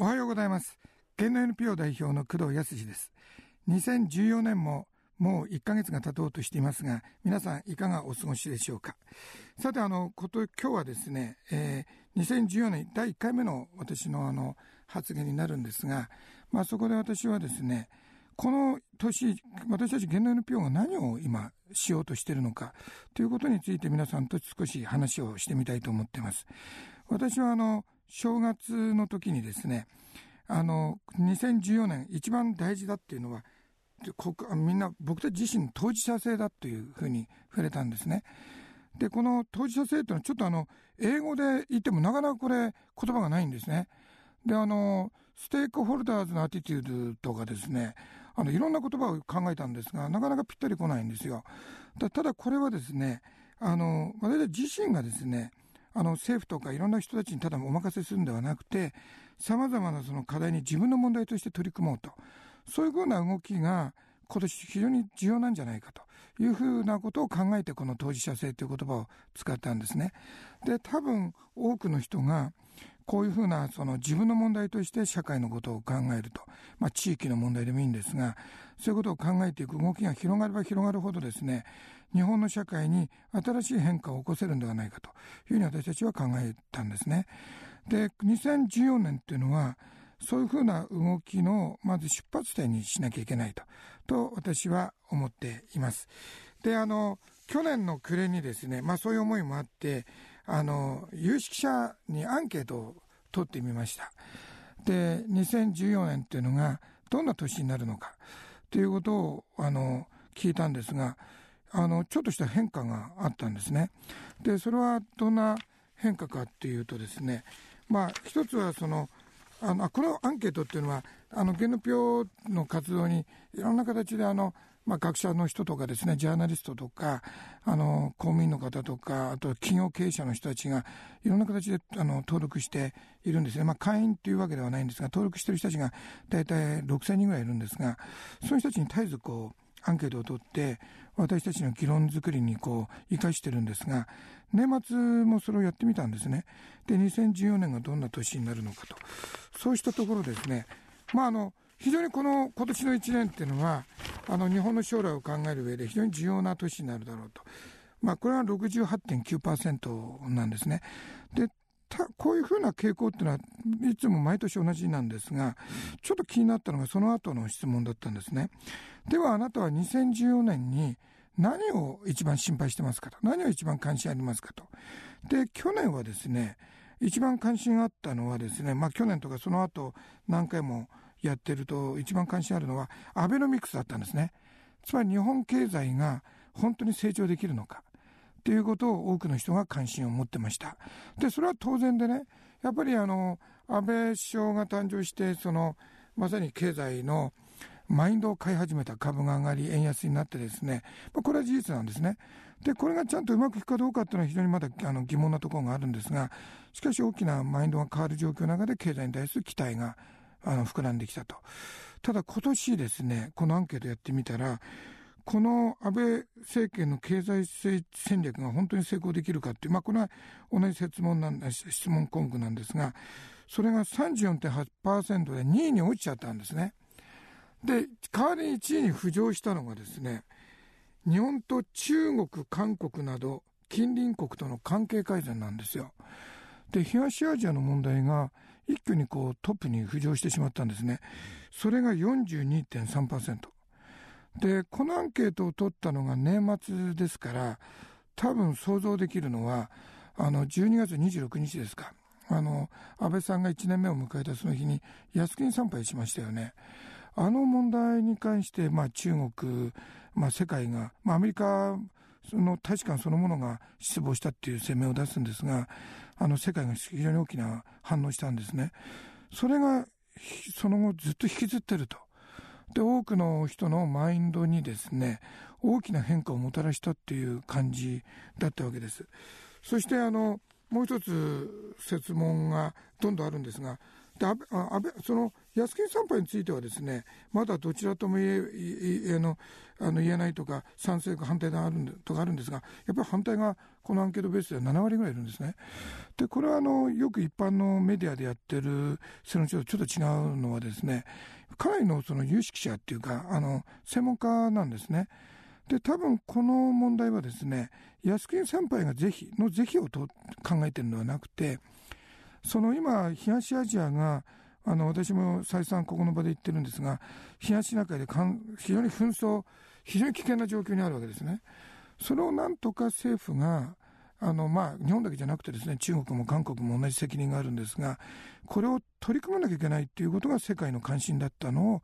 おはようございます。県の NPO 代表の工藤康です。2014年ももう1ヶ月が経とうとしていますが、皆さんいかがお過ごしでしょうか。さて、あの、こと、今日はですね、えー、2014年第1回目の私のあの、発言になるんですが、まあそこで私はですね、この年、私たち現代 NPO が何を今しようとしているのかということについて皆さんと少し話をしてみたいと思っています。私はあの、正月の時にですね、あの、2014年一番大事だっていうのは、みんな僕たち自身当事者性だというふうに触れたんですね。で、この当事者性っていうのはちょっとあの、英語で言ってもなかなかこれ言葉がないんですね。で、あの、ステークホルダーズのアティテュードとかですね、あの、いろんな言葉を考えたんですが、なかなかぴったり来ないんですよ。ただこれはですね、あの、私自身がですね、あの政府とかいろんな人たちにただお任せするんではなくて、様々なその課題に自分の問題として取り組もうと。そういうふうな動きが今年非常に重要なんじゃないかというふうなことを考えてこの当事者性という言葉を使ったんですね。で、多分多くの人がこういうふうなその自分の問題として社会のことを考えると、まあ、地域の問題でもいいんですが、そういうことを考えていく動きが広がれば広がるほどですね、日本の社会に新しい変化を起こせるんではないかというふうに私たちは考えたんですね。で、2014年っていうのは、そういうふうな動きの、まず出発点にしなきゃいけないと、と私は思っています。で、あの、去年の暮れにですね、まあそういう思いもあって、あの、有識者にアンケートを取ってみました。で、2014年っていうのがどんな年になるのかということを、あの、聞いたんですが、あの、ちょっとした変化があったんですね。で、それはどんな変化かっていうとですね、まあ、一つはその、あの、このアンケートっていうのは、あの、ゲノピオの活動にいろんな形であの、まあ、学者の人とかですね、ジャーナリストとか、あの、公務員の方とか、あと企業経営者の人たちが、いろんな形で、あの、登録しているんですね。まあ、会員というわけではないんですが、登録している人たちが大体6000人ぐらいいるんですが、そういう人たちに絶えずこう、アンケートを取って、私たちの議論作りにこう、生かしてるんですが、年末もそれをやってみたんですね。で、2014年がどんな年になるのかと。そうしたところですね。まあ、あの、非常にこの今年の1年っていうのは、あの、日本の将来を考える上で非常に重要な年になるだろうと。まあ、これは68.9%なんですね。で、こういうふうな傾向っていうのはいつも毎年同じなんですが、ちょっと気になったのがその後の質問だったんですね。ではあなたは2014年に何を一番心配してますかと。何を一番関心ありますかと。で、去年はですね、一番関心があったのはですね、まあ去年とかその後何回もやってると一番関心あるのはアベノミクスだったんですね。つまり日本経済が本当に成長できるのか。っていうことを多くの人が関心を持ってました。で、それは当然でね、やっぱりあの、安倍首相が誕生して、その、まさに経済のマインドを買い始めた株が上がり、円安になってですね、まあ、これは事実なんですね。で、これがちゃんとうまくいくかどうかっていうのは非常にまだあの疑問なところがあるんですが、しかし大きなマインドが変わる状況の中で経済に対する期待があの膨らんできたと。ただ今年ですね、このアンケートやってみたら、この安倍政権の経済戦略が本当に成功できるかっていう、まあ、これは同じ質問なん質問項目なんですが、それが34.8%で2位に落ちちゃったんですね。で、代わりに1位に浮上したのがですね、日本と中国、韓国など近隣国との関係改善なんですよ。で、東アジアの問題が一挙にこうトップに浮上してしまったんですね。それが42.3%。で、このアンケートを取ったのが年末ですから、多分想像できるのは、あの、12月26日ですか。あの、安倍さんが1年目を迎えたその日に、靖国参拝しましたよね。あの問題に関して、まあ中国、まあ世界が、まあアメリカの大使館そのものが失望したっていう声明を出すんですが、あの世界が非常に大きな反応したんですね。それが、その後ずっと引きずってると。で、多くの人のマインドにですね、大きな変化をもたらしたっていう感じだったわけです。そしてあの、もう一つ設問がどんどんあるんですが、で安倍安倍その靖国参拝についてはですねまだどちらとも言えあのあの言えないとか賛成か反対があるとかあるんですがやっぱり反対がこのアンケートベースでは7割ぐらいいるんですね。でこれはあのよく一般のメディアでやってる世論調査とちょっと違うのはですねかなりのその有識者っていうかあの専門家なんですね。で多分この問題はですね靖国参拝が是非の是非をと考えてるのではなくてその今東アジアがあの私も再三ここの場で言ってるんですが東シナ海で非常に紛争非常に危険な状況にあるわけですね。それをなんとか政府があのまあ、日本だけじゃなくてですね中国も韓国も同じ責任があるんですがこれを取り組まなきゃいけないということが世界の関心だったのを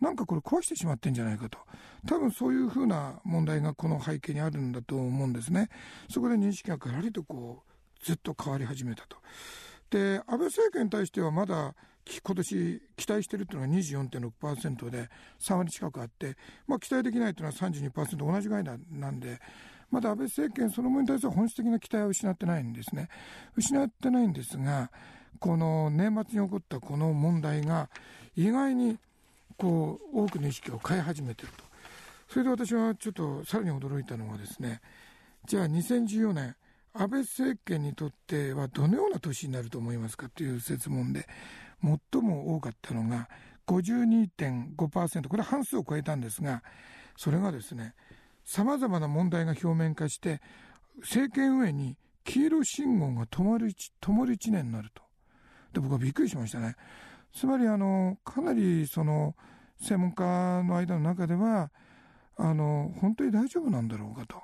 なんかこれ壊してしまってんじゃないかと。多分そういうふうな問題がこの背景にあるんだと思うんですね。そこで認識がガラリとこうずっと変わり始めたと。で安倍政権に対してはまだ今年期待しているというのが24.6%で3割近くあって、まあ、期待できないというのは32%同じぐらいなんでまだ安倍政権そのものに対する本質的な期待は失ってないんですね。失ってないんですがこの年末に起こったこの問題が意外にこう多くの意識を変え始めていると。それで私はちょっとさらに驚いたのはですねじゃあ2014年安倍政権にとってはどのような年になると思いますかという設問で最も多かったのが52.5%これ半数を超えたんですがそれがですねさまざまな問題が表面化して政権運営に黄色信号が灯る灯る1年になると。で僕はびっくりしましたね。つまりあのかなりその専門家の間の中ではあの本当に大丈夫なんだろうかと。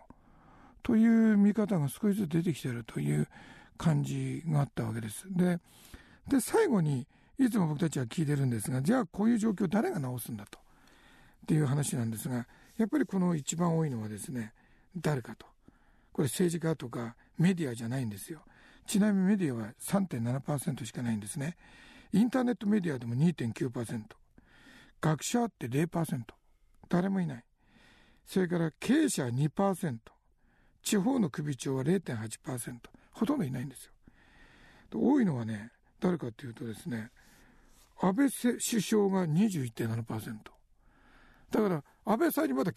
という見方が少しずつ出てきてるという感じがあったわけです。でで最後にいつも僕たちは聞いてるんですがじゃあこういう状況誰が直すんだと。っていう話なんですがやっぱりこの一番多いのはですね誰かと。これ政治家とかメディアじゃないんですよ。ちなみにメディアは3.7%しかないんですね。インターネットメディアでも2.9%学者って0%誰もいない。それから経営者は2%地方の首長は0.8%ほとんどいないんですよ。多いのはね誰かというとですね安倍首相が21.7%だから安倍さんにまだ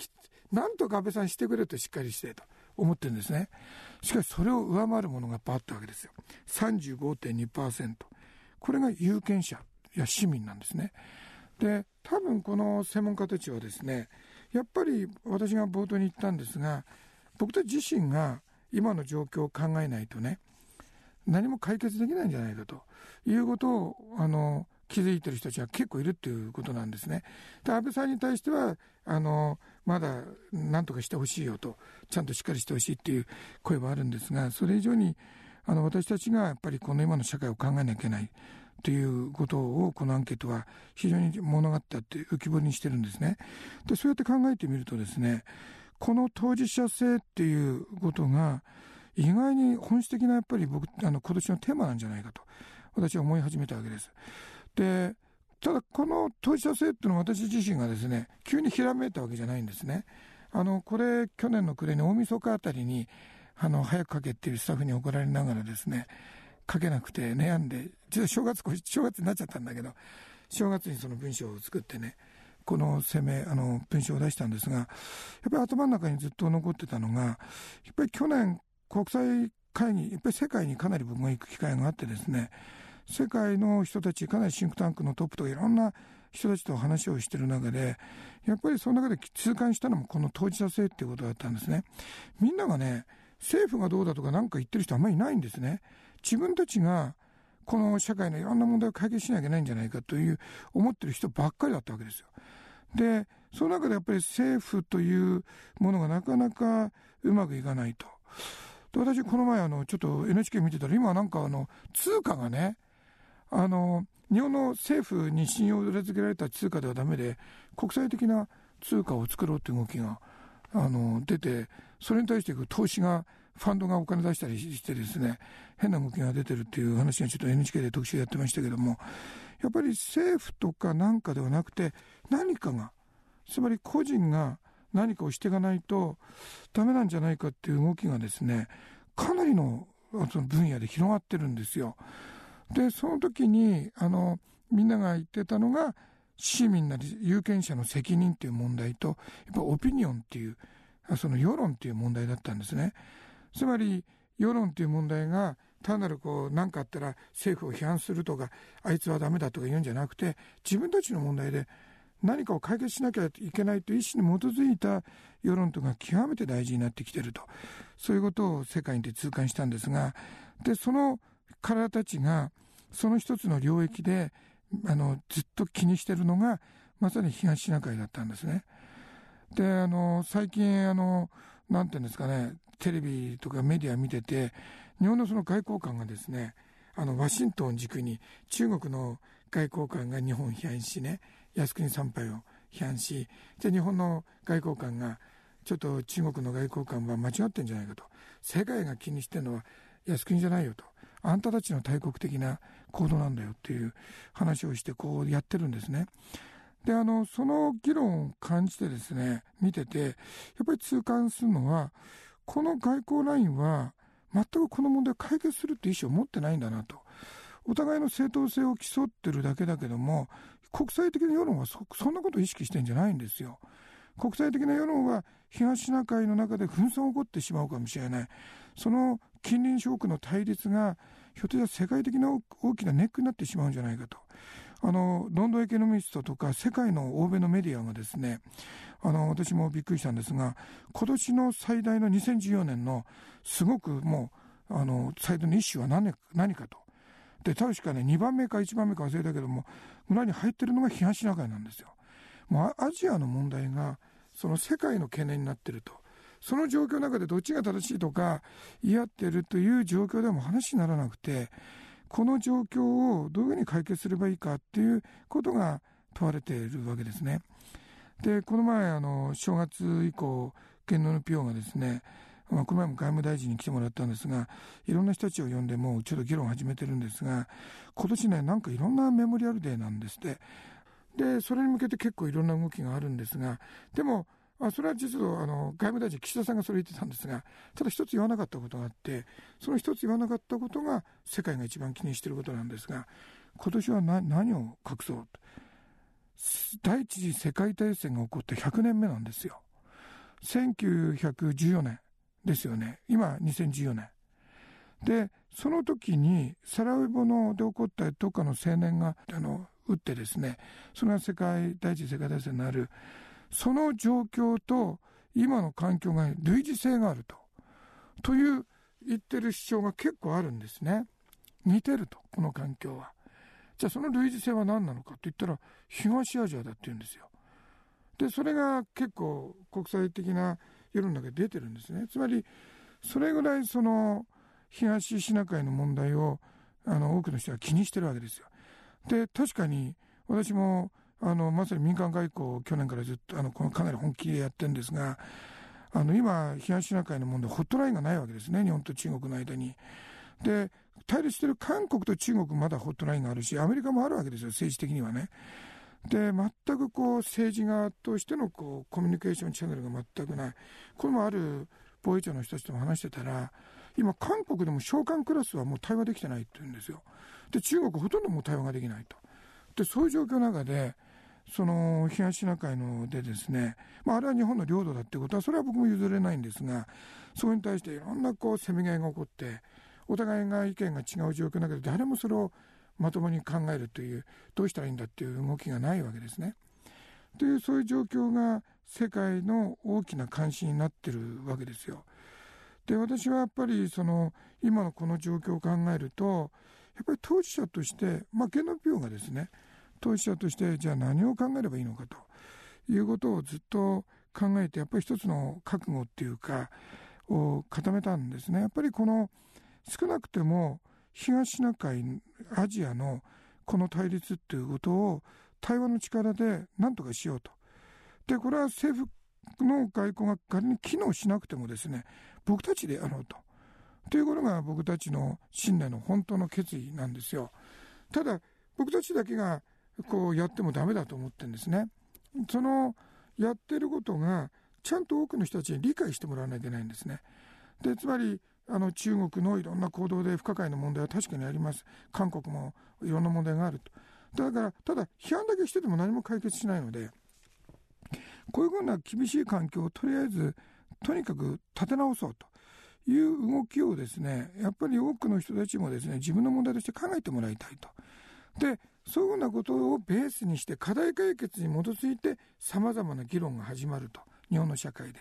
なんとか安倍さんしてくれとしっかりしてと思ってるんですね。しかしそれを上回るものがバッとわけですよ。35.2%これが有権者や市民なんですね。で多分この専門家たちはですねやっぱり私が冒頭に言ったんですが僕たち自身が今の状況を考えないとね何も解決できないんじゃないかということをあの気づいてる人たちは結構いるっていうことなんですね。で安倍さんに対してはあのまだ何とかしてほしいよとちゃんとしっかりしてほしいっていう声はあるんですがそれ以上にあの私たちがやっぱりこの今の社会を考えなきゃいけないということをこのアンケートは非常に物語って浮き彫りにしてるんですね。でそうやって考えてみるとですねこの当事者性っていうことが意外に本質的なやっぱり僕あの今年のテーマなんじゃないかと私は思い始めたわけです。でただこの当事者性っていうのは私自身がですね急にひらめいたわけじゃないんですね。あのこれ去年の暮れに大晦日あたりにあの早く書けっていうスタッフに怒られながらですね書けなくて悩んで実は正月正月になっちゃったんだけど正月にその文章を作ってねこの攻めあの文章を出したんですがやっぱり頭の中にずっと残ってたのがやっぱり去年国際会議やっぱり世界にかなり僕が行く機会があってですね世界の人たちかなりシンクタンクのトップとかいろんな人たちと話をしてる中でやっぱりその中で痛感したのもこの当事者性っていうことだったんですね。みんながね政府がどうだとか何か言ってる人あんまりいないんですね。自分たちがこの社会のいろんな問題を解決しなきゃいけないんじゃないかという思ってる人ばっかりだったわけですよ。でその中でやっぱり政府というものがなかなかうまくいかないと。で私この前あのちょっと NHK 見てたら今なんかあの通貨がねあの日本の政府に信用を裏付けられた通貨ではだめで国際的な通貨を作ろうという動きがあの出てそれに対して投資がファンドがお金出したりしてですね変な動きが出てるっていう話がちょっと NHK で特集やってましたけどもやっぱり政府とかなんかではなくて何かがつまり個人が何かをしていかないとダメなんじゃないかっていう動きがですねかなりのその分野で広がってるんですよ。でその時にあのみんなが言ってたのが市民なり有権者の責任っていう問題とやっぱオピニオンっていうその世論っていう問題だったんですね。つまり世論っていう問題が単なるこう何かあったら政府を批判するとかあいつはダメだとか言うんじゃなくて自分たちの問題で何かを解決しなきゃいけないという意思に基づいた世論というのが極めて大事になってきてると。そういうことを世界で痛感したんですがでその彼たちがその一つの領域であのずっと気にしてるのがまさに東シナ海だったんですね。であの最近あのなんていうんですかねテレビとかメディア見てて日本のその外交官がですねあのワシントン軸に中国の外交官が日本を批判しね靖国参拝を批判しで日本の外交官がちょっと中国の外交官は間違ってんじゃないかと世界が気にしてるのは靖国じゃないよとあんたたちの大国的な行動なんだよっていう話をしてこうやってるんですね。であのその議論を感じてですね見ててやっぱり痛感するのはこの外交ラインは全くこの問題を解決するって意思を持ってないんだなとお互いの正当性を競ってるだけだけども国際的な世論はそんなことを意識してんじゃないんですよ。国際的な世論は東シナ海の中で紛争が起こってしまうかもしれないその近隣諸国の対立がひょっとしたら世界的な大きなネックになってしまうんじゃないかと。あのロンドンエコノミストとか世界の欧米のメディアがですねあの私もびっくりしたんですが今年の最大の2014年のすごくもうあの最大のイシュは何何かと。で確かね2番目か1番目か忘れたけども村に入ってるのが東シナ海なんですよ。もうアジアの問題がその世界の懸念になってると。その状況の中でどっちが正しいとか言い合ってるという状況でも話にならなくてこの状況をどういうふうに解決すればいいかっていうことが問われているわけですね。でこの前あの正月以降県のピオがですねまあ、この前も外務大臣に来てもらったんですがいろんな人たちを呼んでもうちょっと議論を始めてるんですが今年ねなんかいろんなメモリアルデーなんですってでそれに向けて結構いろんな動きがあるんですがでもあそれは実はあの外務大臣岸田さんがそれ言ってたんですがただ一つ言わなかったことがあってその一つ言わなかったことが世界が一番気にしていることなんですが今年は何を隠そうと。第一次世界大戦が起こって100年目なんですよ。1914年ですよね。今2014年。でその時にサラウエボので起こったどっかの青年があの撃ってですねそれが世界第一次世界大戦になるその状況と今の環境が類似性があると。という言ってる主張が結構あるんですね。似てるとこの環境は。じゃあその類似性は何なのかって言ったら東アジアだって言うんですよ。でそれが結構国際的な世論の中で出てるんですね。つまりそれぐらいその東シナ海の問題をあの多くの人は気にしてるわけですよ。で確かに私もあのまさに民間外交を去年からずっとあのこのかなり本気でやってるんですがあの今東シナ海の問題ホットラインがないわけですね日本と中国の間に。で対立してる韓国と中国まだホットラインがあるしアメリカもあるわけですよ政治的にはね。で全くこう政治側としてのこうコミュニケーションチャンネルが全くないこれもある防衛庁の人たちとも話してたら今韓国でも召喚クラスはもう対話できてないって言うんですよで中国ほとんどもう対話ができないとでそういう状況の中でその東シナ海のでですね、まあ、あれは日本の領土だってことはそれは僕も譲れないんですがそれに対していろんなこうせめぎ合いが起こってお互いが意見が違う状況の中で誰もそれをまともに考えるというどうしたらいいんだっていう動きがないわけですね。というそういう状況が世界の大きな関心になってるわけですよ。で私はやっぱりその今のこの状況を考えるとやっぱり当事者としてまあゲノピオがですね当事者としてじゃあ何を考えればいいのかということをずっと考えてやっぱり一つの覚悟っていうかを固めたんですね。やっぱりこの少なくても東シナ海アジアのこの対立っていうことを対話の力で何とかしようと。でこれは政府の外交が仮に機能しなくてもですね僕たちでやろうと。ということが僕たちの信念の本当の決意なんですよ。ただ僕たちだけがこうやってもダメだと思ってるんですね。そのやってることがちゃんと多くの人たちに理解してもらわないといけないんですね。でつまりあの中国のいろんな行動で不可解な問題は確かにあります韓国もいろんな問題があるとだから、ただ批判だけしてても何も解決しないので、こういうふうな厳しい環境をとりあえず、とにかく立て直そうという動きをですね、やっぱり多くの人たちもですね、自分の問題として考えてもらいたいと。で、そういうふうなことをベースにして課題解決に基づいて様々な議論が始まると。日本の社会で。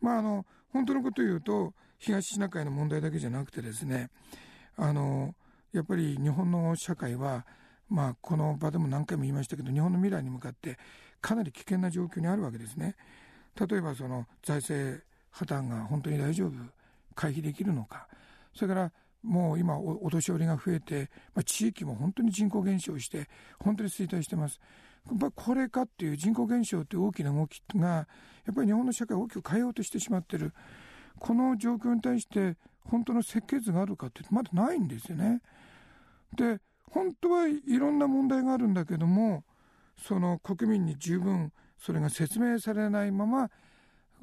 まあ、あの、本当のことを言うと、東シナ海の問題だけじゃなくてですね、あの、やっぱり日本の社会は、まあ、この場でも何回も言いましたけど、日本の未来に向かってかなり危険な状況にあるわけですね。例えば、その財政破綻が本当に大丈夫、回避できるのか。それから、もう今お、お年寄りが増えて、まあ、地域も本当に人口減少して、本当に衰退してます。やっぱ高齢化っていう人口減少という大きな動きが、やっぱり日本の社会を大きく変えようとしてしまってる。この状況に対して本当の設計図があるかってまだないんですよね。で、本当はいろんな問題があるんだけども、その国民に十分それが説明されないまま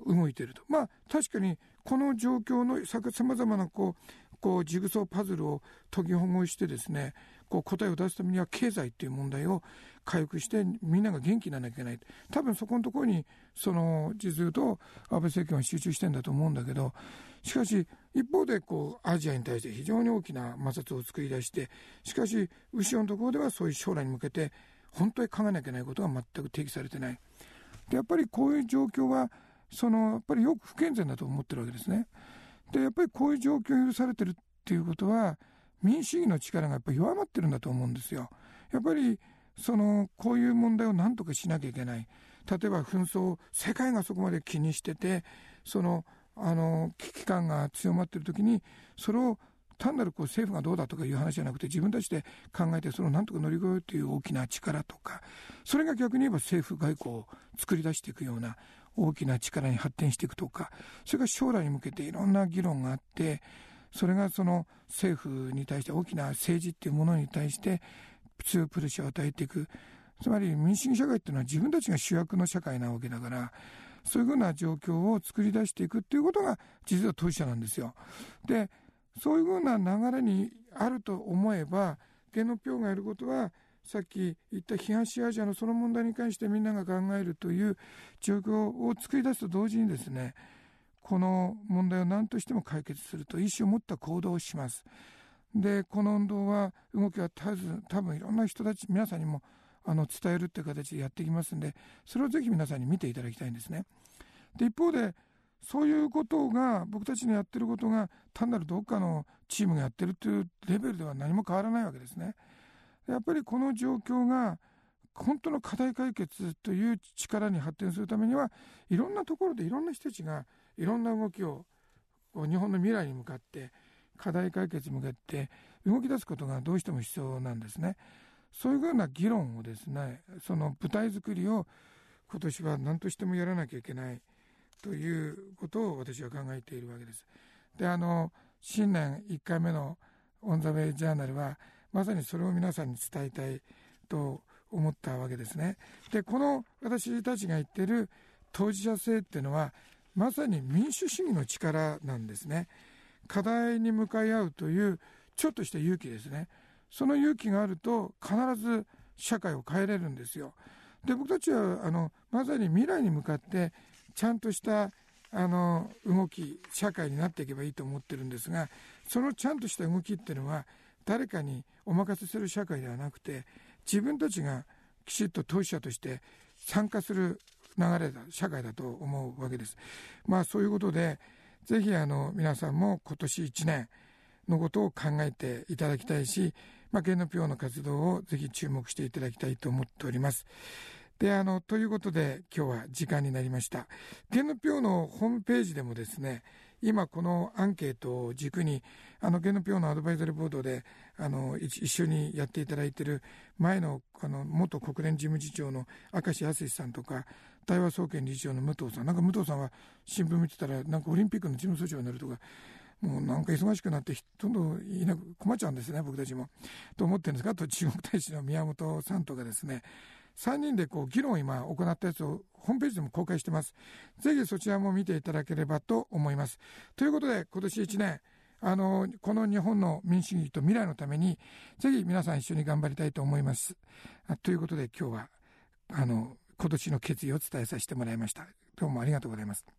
動いてると。まあ確かにこの状況のさまざまなこう、こうジグソーパズルを解きほぐしてですね、こう答えを出すためには経済っていう問題を回復してみんなが元気にならなきゃいけない。多分そこのところにその実言うと安倍政権は集中してんだと思うんだけどしかし一方でこうアジアに対して非常に大きな摩擦を作り出してしかし後ろのところではそういう将来に向けて本当に考えなきゃいけないことが全く提起されてない。でやっぱりこういう状況はそのやっぱりよく不健全だと思ってるわけですね。でやっぱりこういう状況を許されてるっていうことは民主主義の力がやっぱり弱まってるんだと思うんですよ。やっぱりそのこういう問題を何とかしなきゃいけない例えば紛争世界がそこまで気にしててそのあの危機感が強まっている時にそれを単なるこう政府がどうだとかいう話じゃなくて自分たちで考えてそれを何とか乗り越えるという大きな力とかそれが逆に言えば政府外交を作り出していくような大きな力に発展していくとかそれが将来に向けていろんな議論があってそれがその政府に対して大きな政治っていうものに対して強いプレッシャーを与えていくつまり民主主義社会っていうのは自分たちが主役の社会なわけだからそういうふうな状況を作り出していくっていうことが実は当事者なんですよ。でそういうふうな流れにあると思えばゲノピョがやることはさっき言った東アジアのその問題に関してみんなが考えるという状況を作り出すと同時にですねこの問題を何としても解決すると意思を持った行動をします。でこの運動は動きは絶えず多分いろんな人たち皆さんにもあの伝えるっていう形でやっていきますんでそれをぜひ皆さんに見ていただきたいんですね。で一方でそういうことが僕たちのやってることが単なるどっかのチームがやってるというレベルでは何も変わらないわけですね。やっぱりこの状況が本当の課題解決という力に発展するためにはいろんなところでいろんな人たちがいろんな動きを日本の未来に向かって課題解決に向けて動き出すことがどうしても必要なんですね。そういうふうな議論をですねその舞台作りを今年は何としてもやらなきゃいけないということを私は考えているわけです。であの新年1回目の「オン・ザ・ウェイ・ジャーナルは」まさにそれを皆さんに伝えたいと思ったわけですね。でこの私たちが言ってる当事者性っていうのはまさに民主主義の力なんですね。課題に向かい合うというちょっとした勇気ですね。その勇気があると必ず社会を変えれるんですよ。で僕たちはあのまさに未来に向かってちゃんとしたあの動き社会になっていけばいいと思ってるんですがそのちゃんとした動きっていうのは誰かにお任せする社会ではなくて自分たちがきちっと当事者として参加する流れだ社会だと思うわけです。まあそういうことでぜひあの皆さんも今年1年のことを考えていただきたいし、まあ、ゲノピオの活動をぜひ注目していただきたいと思っております。で、あの、ということで今日は時間になりました。ゲノピオのホームページでもですね、今このアンケートを軸に、あの、ゲノピオのアドバイザリーボードで、あの、一緒にやっていただいている前の、あの、元国連事務次長の明石康さんとか、対話総研理事長の武藤さん。なんか武藤さんは新聞見てたら、なんかオリンピックの事務総長になるとか、もうなんか忙しくなってどんどんいなく困っちゃうんですね、僕たちも。と思ってるんですが、あと中国大使の宮本さんとかですね、3人でこう議論を今行ったやつをホームページでも公開してます。ぜひそちらも見ていただければと思います。ということで、今年1年、あのこの日本の民主主義と未来のためにぜひ皆さん一緒に頑張りたいと思いますということで今日はあの今年の決意を伝えさせてもらいましたどうもありがとうございます